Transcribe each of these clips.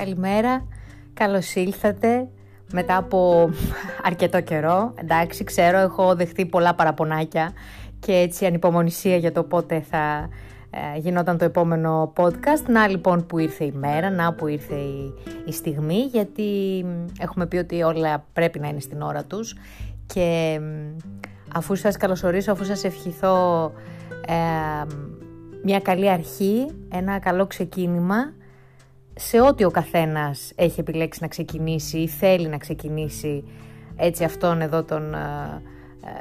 καλημέρα, καλώς ήλθατε μετά από αρκετό καιρό. Εντάξει, ξέρω, έχω δεχτεί πολλά παραπονάκια και έτσι ανυπομονησία για το πότε θα ε, γινόταν το επόμενο podcast. Να λοιπόν που ήρθε η μέρα, να που ήρθε η, στιγμή, γιατί έχουμε πει ότι όλα πρέπει να είναι στην ώρα τους και αφού σας καλωσορίσω, αφού σας ευχηθώ ε, μια καλή αρχή, ένα καλό ξεκίνημα σε ό,τι ο καθένας έχει επιλέξει να ξεκινήσει ή θέλει να ξεκινήσει έτσι αυτόν εδώ τον ε,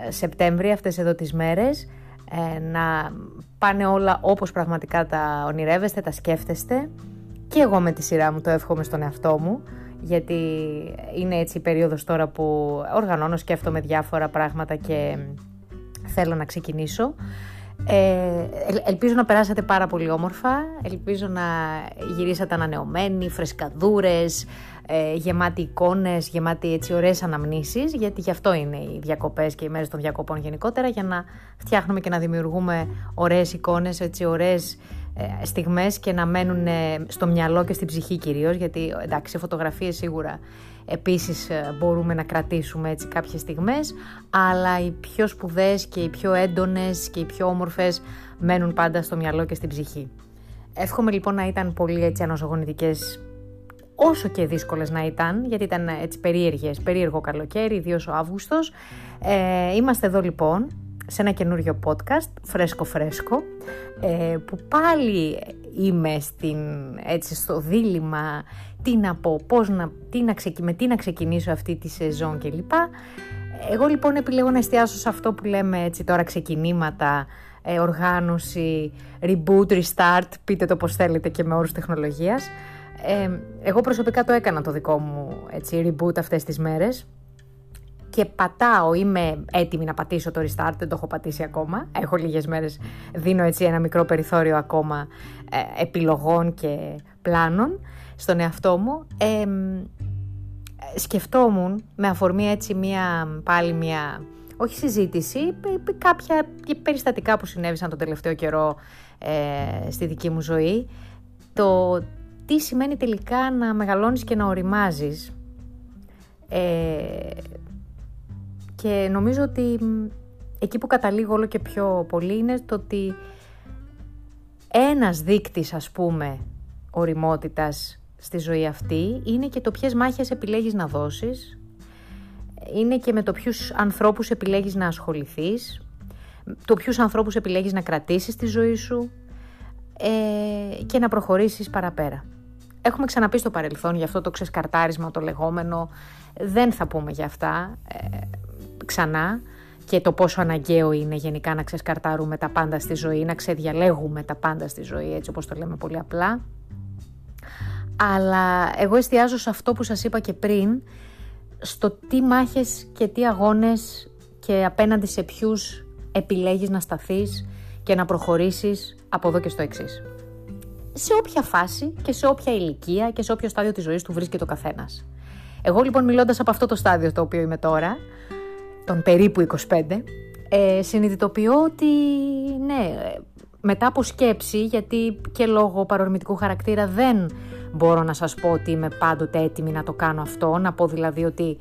ε Σεπτέμβρη, αυτές εδώ τις μέρες, ε, να πάνε όλα όπως πραγματικά τα ονειρεύεστε, τα σκέφτεστε και εγώ με τη σειρά μου το εύχομαι στον εαυτό μου γιατί είναι έτσι η περίοδος τώρα που οργανώνω, σκέφτομαι διάφορα πράγματα και θέλω να ξεκινήσω. Ε, ελπίζω να περάσατε πάρα πολύ όμορφα, ελπίζω να γυρίσατε ανανεωμένοι, φρεσκαδούρες, ε, γεμάτοι εικόνες, γεμάτοι έτσι ωραίες αναμνήσεις, γιατί γι' αυτό είναι οι διακοπές και οι μέρες των διακοπών γενικότερα, για να φτιάχνουμε και να δημιουργούμε ωραίες εικόνες, έτσι ωραίες ε, στιγμές και να μένουν στο μυαλό και στην ψυχή κυρίως, γιατί εντάξει, σε φωτογραφίες σίγουρα επίσης ε, μπορούμε να κρατήσουμε έτσι κάποιες στιγμές, αλλά οι πιο σπουδαίες και οι πιο έντονες και οι πιο όμορφες μένουν πάντα στο μυαλό και στην ψυχή. Εύχομαι λοιπόν να ήταν πολύ έτσι αναζωογονητικές όσο και δύσκολες να ήταν, γιατί ήταν έτσι περίεργες, περίεργο καλοκαίρι, ιδίως ο Αύγουστος. Ε, είμαστε εδώ λοιπόν σε ένα καινούριο podcast, φρέσκο φρέσκο, ε, που πάλι είμαι στην, έτσι, στο δίλημα τι να πω, πώς να, τι να με τι να ξεκινήσω αυτή τη σεζόν κλπ. Εγώ λοιπόν επιλέγω να εστιάσω σε αυτό που λέμε έτσι τώρα ξεκινήματα, ε, οργάνωση, reboot, restart, πείτε το πώς θέλετε και με όρους τεχνολογίας. Ε, εγώ προσωπικά το έκανα το δικό μου έτσι, reboot αυτές τις μέρες και πατάω, είμαι έτοιμη να πατήσω το restart, δεν το έχω πατήσει ακόμα. Έχω λίγες μέρες, δίνω έτσι ένα μικρό περιθώριο ακόμα ε, επιλογών και πλάνων στον εαυτό μου. Ε, σκεφτόμουν με αφορμή έτσι μια, πάλι μια, όχι συζήτηση, κάποια περιστατικά που συνέβησαν τον τελευταίο καιρό ε, στη δική μου ζωή, το τι σημαίνει τελικά να μεγαλώνεις και να οριμάζεις. Ε, και νομίζω ότι εκεί που καταλήγω όλο και πιο πολύ είναι το ότι ένας δείκτης ας πούμε οριμότητας στη ζωή αυτή είναι και το ποιες μάχες επιλέγεις να δώσεις, είναι και με το ποιους ανθρώπους επιλέγεις να ασχοληθείς, το ποιους ανθρώπους επιλέγεις να κρατήσεις στη ζωή σου ε, και να προχωρήσεις παραπέρα. Έχουμε ξαναπεί στο παρελθόν για αυτό το ξεσκαρτάρισμα το λεγόμενο, δεν θα πούμε για αυτά ε, ξανά και το πόσο αναγκαίο είναι γενικά να ξεσκαρτάρουμε τα πάντα στη ζωή, να ξεδιαλέγουμε τα πάντα στη ζωή, έτσι όπως το λέμε πολύ απλά. Αλλά εγώ εστιάζω σε αυτό που σας είπα και πριν, στο τι μάχες και τι αγώνες και απέναντι σε ποιους επιλέγεις να σταθείς και να προχωρήσεις από εδώ και στο εξής σε όποια φάση και σε όποια ηλικία και σε όποιο στάδιο της ζωής του βρίσκεται ο καθένας. Εγώ λοιπόν μιλώντας από αυτό το στάδιο το οποίο είμαι τώρα, τον περίπου 25, ε, συνειδητοποιώ ότι ναι, μετά από σκέψη, γιατί και λόγω παρορμητικού χαρακτήρα δεν μπορώ να σας πω ότι είμαι πάντοτε έτοιμη να το κάνω αυτό, να πω δηλαδή ότι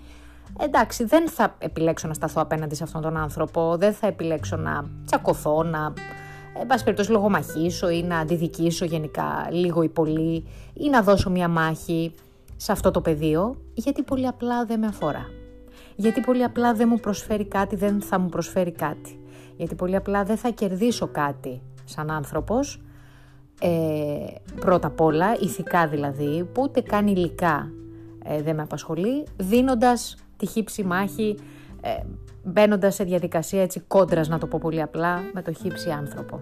εντάξει δεν θα επιλέξω να σταθώ απέναντι σε αυτόν τον άνθρωπο, δεν θα επιλέξω να τσακωθώ, να εν πάση περιπτώσει λογομαχήσω ή να αντιδικήσω γενικά λίγο ή πολύ ή να δώσω μια μάχη σε αυτό το πεδίο, γιατί πολύ απλά δεν με αφορά. Γιατί πολύ απλά δεν μου προσφέρει κάτι, δεν θα μου προσφέρει κάτι. Γιατί πολύ απλά δεν θα κερδίσω κάτι σαν άνθρωπος, ε, πρώτα απ' όλα, ηθικά δηλαδή, που ούτε καν υλικά ε, δεν με απασχολεί, δίνοντας τη χύψη μάχη ε, μπαίνοντας σε διαδικασία έτσι κόντρας να το πω πολύ απλά με το χύψη άνθρωπο.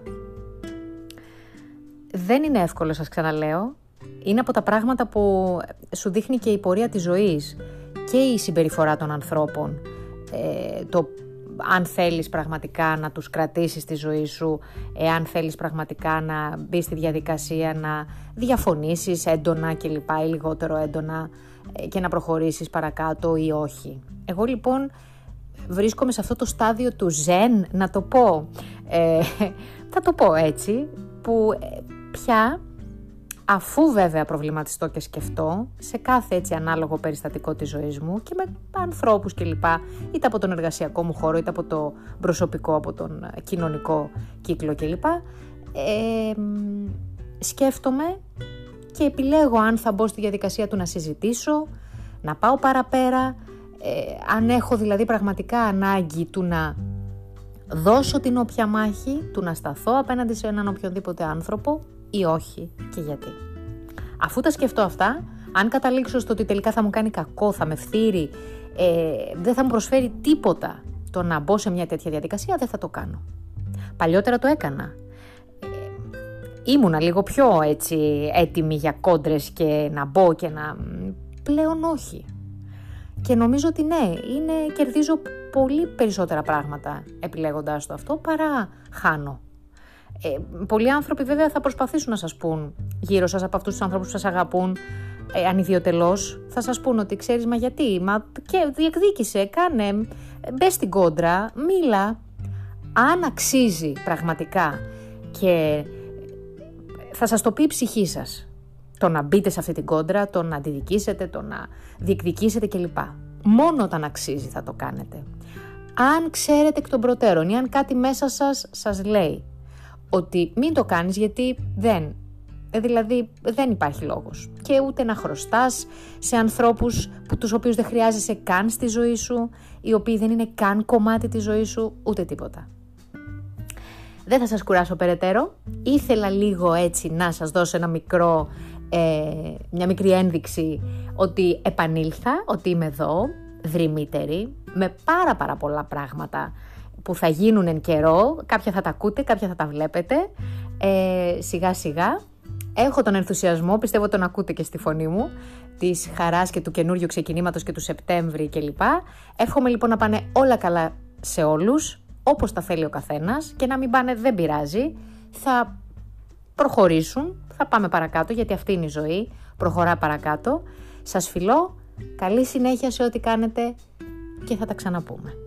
Δεν είναι εύκολο σας ξαναλέω. Είναι από τα πράγματα που σου δείχνει και η πορεία της ζωής και η συμπεριφορά των ανθρώπων. Ε, το αν θέλεις πραγματικά να τους κρατήσεις στη ζωή σου, εάν θέλεις πραγματικά να μπεις στη διαδικασία να διαφωνήσεις έντονα και λοιπά ή λιγότερο έντονα ε, και να προχωρήσεις παρακάτω ή όχι. Εγώ λοιπόν βρίσκομαι σε αυτό το στάδιο του ζεν, να το πω, ε, θα το πω έτσι, που ε, πια αφού βέβαια προβληματιστώ και σκεφτώ σε κάθε έτσι ανάλογο περιστατικό της ζωής μου και με ανθρώπους κλπ. είτε από τον εργασιακό μου χώρο είτε από το προσωπικό, από τον κοινωνικό κύκλο κλπ. Ε, σκέφτομαι και επιλέγω αν θα μπω στη διαδικασία του να συζητήσω, να πάω παραπέρα, ε, αν έχω δηλαδή πραγματικά ανάγκη του να δώσω την όποια μάχη, του να σταθώ απέναντι σε έναν οποιονδήποτε άνθρωπο ή όχι και γιατί. Αφού τα σκεφτώ αυτά, αν καταλήξω στο ότι τελικά θα μου κάνει κακό, θα με φθείρει, ε, δεν θα μου προσφέρει τίποτα το να μπω σε μια τέτοια διαδικασία, δεν θα το κάνω. Παλιότερα το έκανα. Ε, ήμουνα λίγο πιο έτσι έτοιμη για κόντρες και να μπω και να... Πλέον όχι. Και νομίζω ότι ναι, είναι, κερδίζω πολύ περισσότερα πράγματα επιλέγοντας το αυτό παρά χάνω. Ε, πολλοί άνθρωποι βέβαια θα προσπαθήσουν να σας πούν γύρω σας από αυτούς τους ανθρώπους που σας αγαπούν ε, ανιδιοτελώς θα σας πούν ότι ξέρεις μα γιατί, μα και διεκδίκησε, κάνε, μπες στην κόντρα, μίλα. Αν αξίζει πραγματικά και θα σας το πει η ψυχή σας το να μπείτε σε αυτή την κόντρα, το να αντιδικήσετε, το να διεκδικήσετε κλπ. Μόνο όταν αξίζει θα το κάνετε. Αν ξέρετε εκ των προτέρων ή αν κάτι μέσα σας σας λέει ότι μην το κάνεις γιατί δεν. Ε, δηλαδή δεν υπάρχει λόγος. Και ούτε να χρωστάς σε ανθρώπους που, τους οποίους δεν χρειάζεσαι καν στη ζωή σου, οι οποίοι δεν είναι καν κομμάτι της ζωής σου, ούτε τίποτα. Δεν θα σας κουράσω περαιτέρω. Ήθελα λίγο έτσι να σας δώσω ένα μικρό, ε, μια μικρή ένδειξη ότι επανήλθα, ότι είμαι εδώ, δρυμύτερη, με πάρα πάρα πολλά πράγματα που θα γίνουν εν καιρό. Κάποια θα τα ακούτε, κάποια θα τα βλέπετε. Ε, σιγά σιγά. Έχω τον ενθουσιασμό, πιστεύω τον ακούτε και στη φωνή μου, της χαράς και του καινούριου ξεκινήματος και του Σεπτέμβρη κλπ. Εύχομαι λοιπόν να πάνε όλα καλά σε όλους, όπως τα θέλει ο καθένας και να μην πάνε δεν πειράζει. Θα προχωρήσουν, θα πάμε παρακάτω γιατί αυτή είναι η ζωή, προχωρά παρακάτω. Σας φιλώ, καλή συνέχεια σε ό,τι κάνετε και θα τα ξαναπούμε.